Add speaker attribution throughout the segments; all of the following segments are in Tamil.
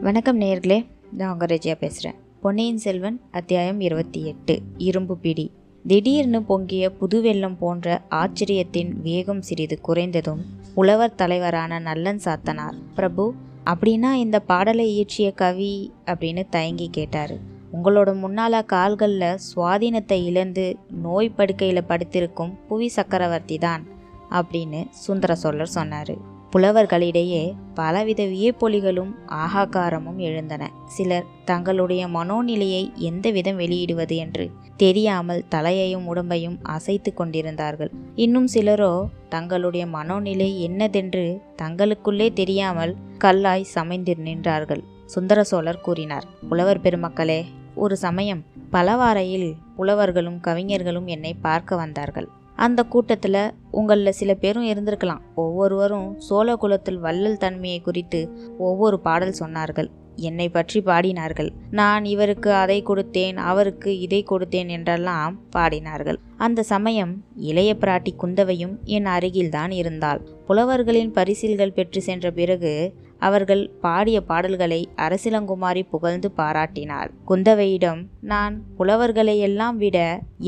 Speaker 1: வணக்கம் நேர்களே நான் உங்கள் ரஜியா பேசுகிறேன் பொன்னியின் செல்வன் அத்தியாயம் இருபத்தி எட்டு இரும்பு பிடி. திடீர்னு பொங்கிய புதுவெள்ளம் போன்ற ஆச்சரியத்தின் வேகம் சிறிது குறைந்ததும் உழவர் தலைவரான நல்லன் சாத்தனார் பிரபு அப்படின்னா இந்த பாடலை இயற்றிய கவி அப்படின்னு தயங்கி கேட்டார். உங்களோட முன்னால கால்களில் சுவாதீனத்தை இழந்து நோய் படுக்கையில் படுத்திருக்கும் புவி சக்கரவர்த்தி தான் அப்படின்னு சுந்தர சோழர் சொன்னார். புலவர்களிடையே பலவித வியப்பொலிகளும் ஆகாகாரமும் எழுந்தன. சிலர் தங்களுடைய மனோநிலையை எந்த விதம் வெளியிடுவது என்று தெரியாமல் தலையையும் உடம்பையும் அசைத்து கொண்டிருந்தார்கள். இன்னும் சிலரோ தங்களுடைய மனோநிலை என்னதென்று தங்களுக்குள்ளே தெரியாமல் கல்லாய் சமைந்து நின்றார்கள். சுந்தர சோழர் கூறினார் புலவர் பெருமக்களே ஒரு சமயம் பலவாறையில் புலவர்களும் கவிஞர்களும் என்னை பார்க்க வந்தார்கள். அந்த கூட்டத்தில் உங்களில் சில பேரும் இருந்திருக்கலாம். ஒவ்வொருவரும் சோழ குலத்தில் வள்ளல் தன்மையை குறித்து ஒவ்வொரு பாடல் சொன்னார்கள். என்னை பற்றி பாடினார்கள். நான் இவருக்கு அதை கொடுத்தேன் அவருக்கு இதை கொடுத்தேன் என்றெல்லாம் பாடினார்கள். அந்த சமயம் இளைய பிராட்டி குந்தவையும் என் அருகில்தான் இருந்தாள். புலவர்களின் பரிசில்கள் பெற்று சென்ற பிறகு அவர்கள் பாடிய பாடல்களை அரசிலங்குமாரி புகழ்ந்து பாராட்டினார். குந்தவையிடம் நான் புலவர்களையெல்லாம் விட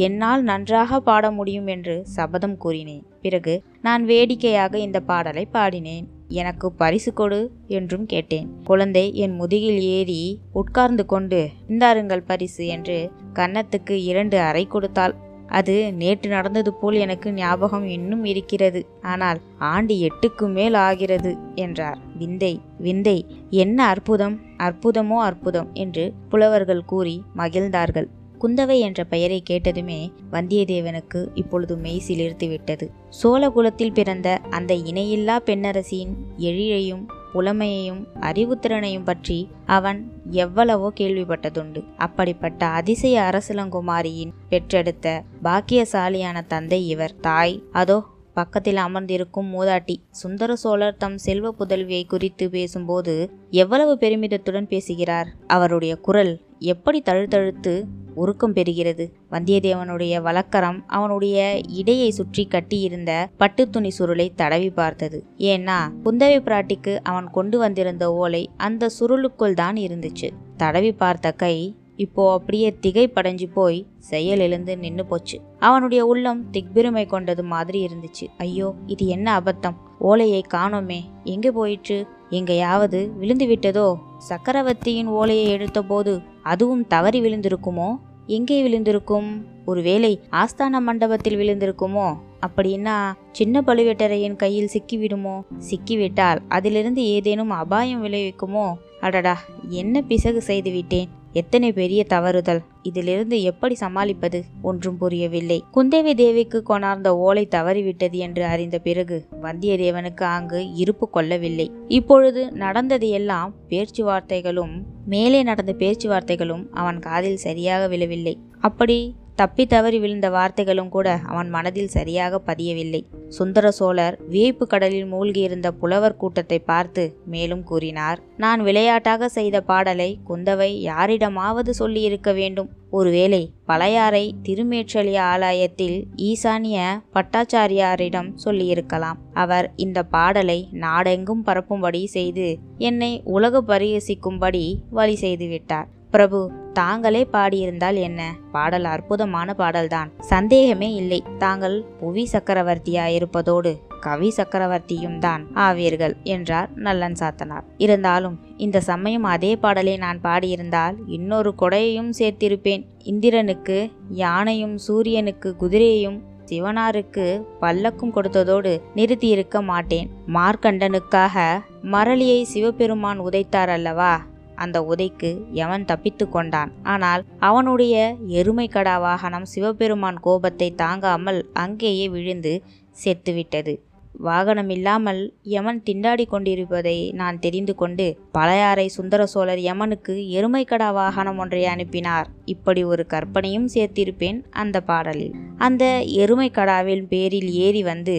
Speaker 1: என்னால் நன்றாக பாட முடியும் என்று சபதம் கூறினேன். பிறகு நான் வேடிக்கையாக இந்த பாடலை பாடினேன். எனக்கு பரிசு கொடு என்றும் கேட்டேன். குழந்தை என் முதுகில் ஏறி உட்கார்ந்து கொண்டு இந்தாருங்கள் பரிசு என்று கன்னத்துக்கு இரண்டு அறை கொடுத்தாள். அது நேற்று நடந்தது போல் எனக்கு ஞாபகம் இன்னும் இருக்கிறது. ஆனால் ஆண்டு எட்டுக்கு மேல் ஆகிறது என்றார். விந்தை விந்தை என்ன அற்புதம் அற்புதமோ அற்புதம் என்று புலவர்கள் கூறி மகிழ்ந்தார்கள். குந்தவை என்ற பெயரை கேட்டதுமே வந்தியத்தேவனுக்கு இப்பொழுது மெய் சிலிர்த்து விட்டது சோழகுலத்தில் பிறந்த அந்த இணையில்லா பெண்ணரசியின் எழிலையும் புலமையையும் அறிவுத்திறனையும் பற்றி அவன் எவ்வளவோ கேள்விப்பட்டதுண்டு. அப்படிப்பட்ட அதிசய அரசலங்குமாரியின் பெற்றெடுத்த பாக்கியசாலியான தந்தை இவர். தாய் அதோ பக்கத்தில் அமர்ந்திருக்கும் மூதாட்டி. சுந்தர சோழர் தம் செல்வ புதல்வியை குறித்து பேசும்போது எவ்வளவு பெருமிதத்துடன் பேசுகிறார். அவருடைய குரல் எப்படி தழுத்தழுத்து உருக்கம் பெறுகிறது? வந்தியத்தேவனுடைய வழக்கரம் அவனுடைய இடையை சுற்றி கட்டியிருந்த பட்டு துணி சுருளை தடவி பார்த்தது. ஏன்னா குந்தவை பிராட்டிக்கு அவன் கொண்டு வந்திருந்த ஓலை அந்த சுருளுக்குள் தான் இருந்துச்சு. தடவி பார்த்த கை இப்போ அப்படியே திகை படைஞ்சு போய் செயல் எழுந்து நின்று போச்சு. அவனுடைய உள்ளம் திக்பிருமை கொண்டது மாதிரி இருந்துச்சு. ஐயோ இது என்ன அபத்தம்? ஓலையை காணோமே. எங்கே போயிற்று? எங்கேயாவது விழுந்து விட்டதோ? சக்கரவர்த்தியின் ஓலையை எடுத்தபோது அதுவும் தவறி விழுந்திருக்குமோ? எங்கே விழுந்திருக்கும்? ஒருவேளை ஆஸ்தான மண்டபத்தில் விழுந்திருக்குமோ? அப்படின்னா சின்ன பழுவேட்டரையின் கையில் சிக்கிவிடுமோ? சிக்கிவிட்டால் அதிலிருந்து ஏதேனும் அபாயம் விளைவிக்குமோ? அடடா என்ன பிசகு செய்து விட்டேன். எத்தனை பெரிய தவறுதல். இதிலிருந்து எப்படி சமாளிப்பது ஒன்றும் புரியவில்லை. குந்தேவி தேவிக்கு கொணர்ந்த ஓலை தவறிவிட்டது என்று அறிந்த பிறகு வந்தியத்தேவனுக்கு அங்கு இருப்பு கொள்ளவில்லை. இப்பொழுது நடந்தது எல்லாம் பேச்சுவார்த்தைகளும் மேலே நடந்த பேச்சுவார்த்தைகளும் அவன் காதில் சரியாக விழவில்லை. அப்படி தப்பி தவறி விழுந்த வார்த்தைகளும் கூட அவன் மனதில் சரியாக பதியவில்லை. சுந்தர சோழர் வியப்பு கடலில் மூழ்கியிருந்த புலவர் கூட்டத்தை பார்த்து மேலும் கூறினார் நான் விளையாட்டாக செய்த பாடலை குந்தவை யாரிடமாவது சொல்லியிருக்க வேண்டும். ஒருவேளை பழையாறை திருமேற்றலி ஆலயத்தில் ஈசானிய பட்டாச்சாரியாரிடம் சொல்லியிருக்கலாம். அவர் இந்த பாடலை நாடெங்கும் பரப்பும்படி செய்து என்னை உலக பரிகசிக்கும்படி வழி செய்துவிட்டார் பிரபு தாங்களே பாடியிருந்தால் என்ன? பாடல் அற்புதமான பாடல்தான். சந்தேகமே இல்லை. தாங்கள் புவி சக்கரவர்த்தியாயிருப்பதோடு கவி சக்கரவர்த்தியும் தான் ஆவீர்கள் என்றார் நல்லன் சாத்தனார். இருந்தாலும் இந்த சமயம் அதே பாடலை நான் பாடியிருந்தால் இன்னொரு கொடையையும் சேர்த்திருப்பேன். இந்திரனுக்கு யானையும் சூரியனுக்கு குதிரையும் சிவனாருக்கு பல்லக்கும் கொடுத்ததோடு நிறுத்தியிருக்க மாட்டேன். மார்க்கண்டனுக்காக மரளியை சிவபெருமான் உதைத்தார் அல்லவா? அந்த உதைக்கு எவன் தப்பித்து கொண்டான். ஆனால் அவனுடைய எருமை கடா வாகனம் சிவபெருமான் கோபத்தை தாங்காமல் அங்கேயே விழுந்து செத்துவிட்டது. வாகனம் இல்லாமல் யமன் திண்டாடி கொண்டிருப்பதை நான் தெரிந்து கொண்டு பழையாறை சுந்தர சோழர் யமனுக்கு எருமைக்கடா வாகனம் ஒன்றை அனுப்பினார். இப்படி ஒரு கற்பனையும் சேர்த்திருப்பேன் அந்த பாடலில். அந்த எருமைக்கடாவின் பேரில் ஏறி வந்து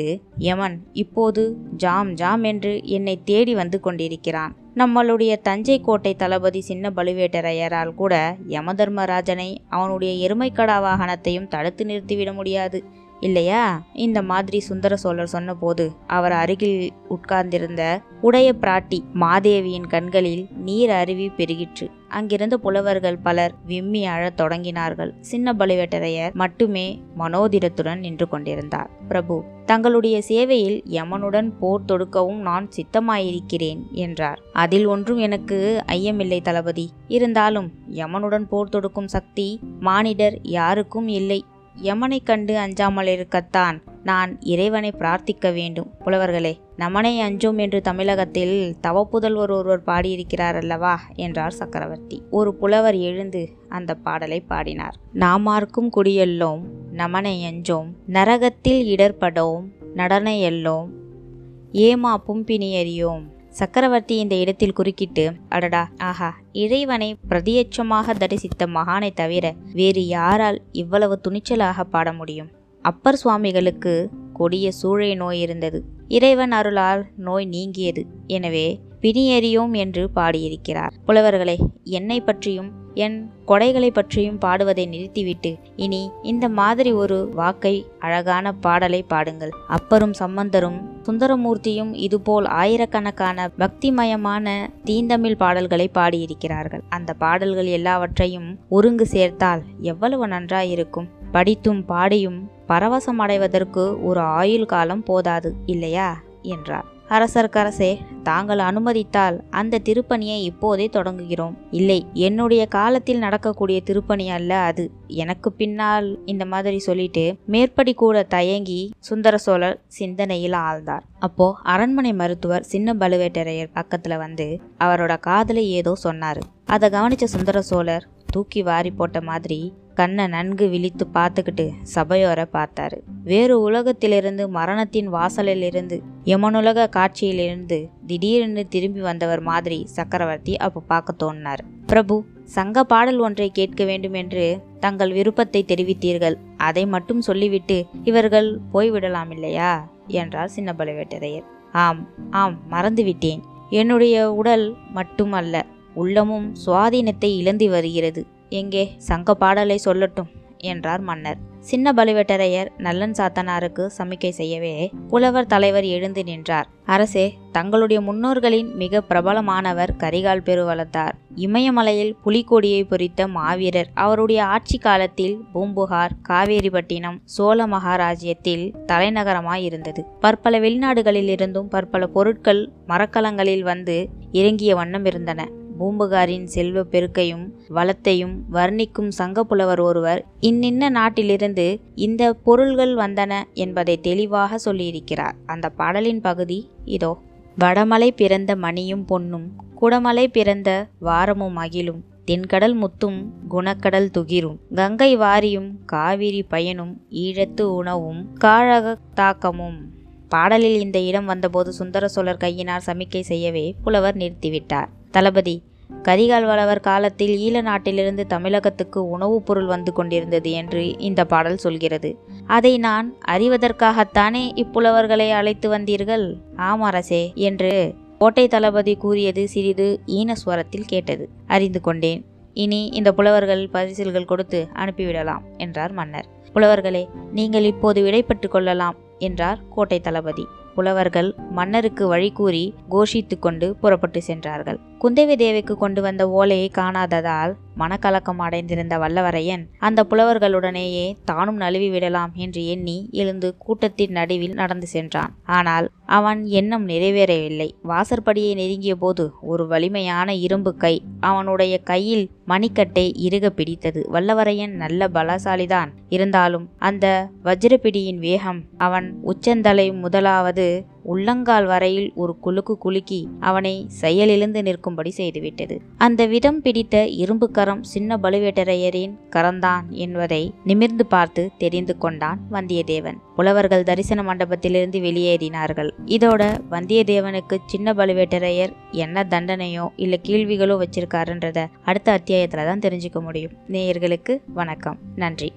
Speaker 1: யமன் இப்போது ஜாம் ஜாம் என்று என்னை தேடி வந்து கொண்டிருக்கிறான். நம்மளுடைய தஞ்சை கோட்டை தளபதி சின்ன பழுவேட்டரையரால் கூட யமதர்மராஜனை அவனுடைய எருமைக்கடா வாகனத்தையும் தடுத்து நிறுத்திவிட முடியாது. இல்லையா? இந்த மாதிரி சுந்தர சோழர் சொன்னபோது அவர் அருகில் உட்கார்ந்திருந்த உடைய பிராட்டி மாதேவியின் கண்களில் நீர் அருவி பெருகிற்று. அங்கிருந்த புலவர்கள் பலர் விம்மி அழத் தொடங்கினார்கள். சின்ன பழுவேட்டரையர் மட்டுமே மனோதிரத்துடன் நின்று கொண்டிருந்தார். பிரபு தங்களுடைய சேவையில் யமனுடன் போர் தொடுக்கவும் நான் சித்தமாயிருக்கிறேன் என்றார். அதில் ஒன்றும் எனக்கு ஐயமில்லை தளபதி. இருந்தாலும் யமனுடன் போர் தொடுக்கும் சக்தி மானிடர் யாருக்கும் இல்லை. யமனை கண்டு அஞ்சாமல் இருக்கத்தான் நான் இறைவனை பிரார்த்திக்க வேண்டும். புலவர்களே நமனை அஞ்சோம் என்று தமிழகத்தில் தவப்புதல்வர் ஒருவர் பாடியிருக்கிறார் அல்லவா என்றார் சக்கரவர்த்தி. ஒரு புலவர் எழுந்து அந்த பாடலை பாடினார். நாமார்க்கும் குடியெல்லோம் நமனை அஞ்சோம் நரகத்தில் இடர்படோம் நடனையெல்லோம் ஏமா பும்பினியறியோம் சக்கரவர்த்தி இந்த இடத்தில் குறுக்கிட்டு அடடா ஆஹா இறைவனை பிரதியட்சமாக தரிசித்த மகானை தவிர வேறு யாரால் இவ்வளவு துணிச்சலாக பாட முடியும்? அப்பர் சுவாமிகளுக்கு கொடிய சூழை நோய் இருந்தது. இறைவன் அருளால் நோய் நீங்கியது. எனவே பிணியறியோம் என்று பாடியிருக்கிறார். புலவர்களே என்னை பற்றியும் என் கொடைகளை பற்றியும் பாடுவதை நிறுத்திவிட்டு இனி இந்த மாதிரி ஒரு வாக்கை அழகான பாடலை பாடுங்கள். அப்பரும் சம்பந்தரும் சுந்தரமூர்த்தியும் இதுபோல் ஆயிரக்கணக்கான பக்திமயமான தீந்தமிழ் பாடல்களை பாடியிருக்கிறார்கள். அந்த பாடல்கள் எல்லாவற்றையும் ஒருங்கு சேர்த்தால் எவ்வளவு நன்றாயிருக்கும். படித்தும் பாடியும் பரவசம் அடைவதற்கு ஒரு ஆயுள் காலம் போதாது இல்லையா? என்றார். அரசர்க்கரசே தாங்கள் அனுமதித்தால் அந்த திருப்பணியை இப்போதே தொடங்குகிறோம். இல்லை என்னுடைய காலத்தில் நடக்கக்கூடிய திருப்பணி அல்ல அது. எனக்கு பின்னால் இந்த மாதிரி சொல்லிட்டு மேற்படி கூட தயங்கி சுந்தர சோழர் சிந்தனையில் ஆழ்ந்தார். அப்போ அரண்மனை மருத்துவர் சின்ன பழுவேட்டரையர் பக்கத்துல வந்து அவரோட காதலை ஏதோ சொன்னாரு. அதை கவனிச்ச சுந்தர சோழர் தூக்கி வாரி போட்ட மாதிரி கண்ணை நன்கு விழித்து பார்த்துக்கிட்டு சபையோரை பார்த்தாரு. வேறு உலகத்திலிருந்து மரணத்தின் வாசலிலிருந்து யமனுலக காட்சியிலிருந்து திடீரென்று திரும்பி வந்தவர் மாதிரி சக்கரவர்த்தி அப்போ பார்க்க தோணினார். பிரபு சங்க பாடல் ஒன்றை கேட்க வேண்டும் என்று தங்கள் விருப்பத்தை தெரிவித்தீர்கள். அதை மட்டும் சொல்லிவிட்டு இவர்கள் போய்விடலாம் இல்லையா? என்றார் சின்ன பழுவேட்டரையர் ஆம் ஆம் மறந்துவிட்டேன். என்னுடைய உடல் மட்டுமல்ல உள்ளமும் சுவாதீனத்தை இழந்து வருகிறது. எங்கே? சங்க பாடலை சொல்லட்டும் என்றார் மன்னர். சின்ன பழுவேட்டரையர் நல்லன் சாத்தனாருக்கு சமிக்கை செய்யவே புலவர் தலைவர் எழுந்து நின்றார். அரசே தங்களுடைய முன்னோர்களின் மிக பிரபலமானவர் கரிகால் பெருவளத்தார். இமயமலையில் புலிக்கொடியை பொறித்த மாவீரர் அவருடைய ஆட்சி காலத்தில் பூம்புகார் காவேரிப்பட்டினம் சோழ மகாராஜ்யத்தில் தலைநகரமாய் இருந்தது. பற்பல வெளிநாடுகளில் இருந்தும் பற்பல பொருட்கள் மரக்கலங்களில் வந்து இறங்கிய வண்ணம் இருந்தன. பூம்புகாரின் செல்வ பெருக்கையும் வளத்தையும் வர்ணிக்கும் சங்கப்புலவர் ஒருவர் இன்னின்ன நாட்டிலிருந்து இந்த பொருள்கள் வந்தன என்பதை தெளிவாக சொல்லியிருக்கிறார். அந்த பாடலின் பகுதி இதோ. வடமலை பிறந்த மணியும் பொன்னும் குடமலை பிறந்த வாரமும் அகிலும் தென்கடல் முத்தும் குணக்கடல் துகிரும் கங்கை வாரியும் காவிரி பயனும் ஈழத்து உணவும் காழக தாக்கமும். பாடலில் இந்த இடம் வந்தபோது சுந்தர சோழர் கையினார் சமிக்கை செய்யவே புலவர் நிறுத்திவிட்டார். தளபதி கரிகால் வளவர் காலத்தில் ஈழ நாட்டிலிருந்து தமிழகத்துக்கு உணவுப் பொருள் வந்து கொண்டிருந்தது என்று இந்த பாடல் சொல்கிறது. அதை நான் அறிவதற்காகத்தானே இப்புலவர்களை அழைத்து வந்தீர்கள்? ஆம் அரசே என்று கோட்டை தளபதி கூறியது சிறிது ஈனஸ்வரத்தில் கேட்டது. அறிந்து கொண்டேன். இனி இந்த புலவர்கள் பரிசில்கள் கொடுத்து அனுப்பிவிடலாம் என்றார் மன்னர். புலவர்களே நீங்கள் இப்போது விடைபெற்று கொள்ளலாம் என்றார் கோட்டை தளபதி. புலவர்கள் மன்னருக்கு வழி கூறி கோஷித்து கொண்டு புறப்பட்டு சென்றார்கள். குந்தவி தேவிக்கு கொண்டு வந்த ஓலையை காணாததால் மனக்கலக்கம் அடைந்திருந்த வல்லவரையன் அந்த புலவர்களுடனேயே தானும் நழுவி விடலாம் என்று எண்ணி எழுந்து கூட்டத்தின் நடுவில் நடந்து சென்றான். ஆனால் அவன் எண்ணம் நிறைவேறவில்லை. வாசற்படியை நெருங்கிய போது ஒரு வலிமையான இரும்பு கை அவனுடைய கையில் மணிக்கட்டை இறுக பிடித்தது. வல்லவரையன் நல்ல பலசாலிதான். இருந்தாலும் அந்த வஜ்ரப்பிடியின் வேகம் அவன் உச்சந்தலை முதலாவது உள்ளங்கால் வரையில் ஒரு குலுக்கு குலுக்கி அவனை செயலிழந்து நிற்கும்படி செய்துவிட்டது. அந்த விதம் பிடித்த இரும்பு கரம் சின்ன பழுவேட்டரையரின் கரந்தான் என்பதை நிமிர்ந்து பார்த்து தெரிந்து கொண்டான் வந்தியத்தேவன். புலவர்கள் தரிசன மண்டபத்திலிருந்து வெளியேறினார்கள். இதோட வந்தியத்தேவனுக்கு சின்ன பழுவேட்டரையர் என்ன தண்டனையோ இல்ல கேள்விகளோ வச்சிருக்காருன்றத அடுத்த அத்தியாயத்துல தான் தெரிஞ்சுக்க முடியும். நேயர்களுக்கு வணக்கம். நன்றி.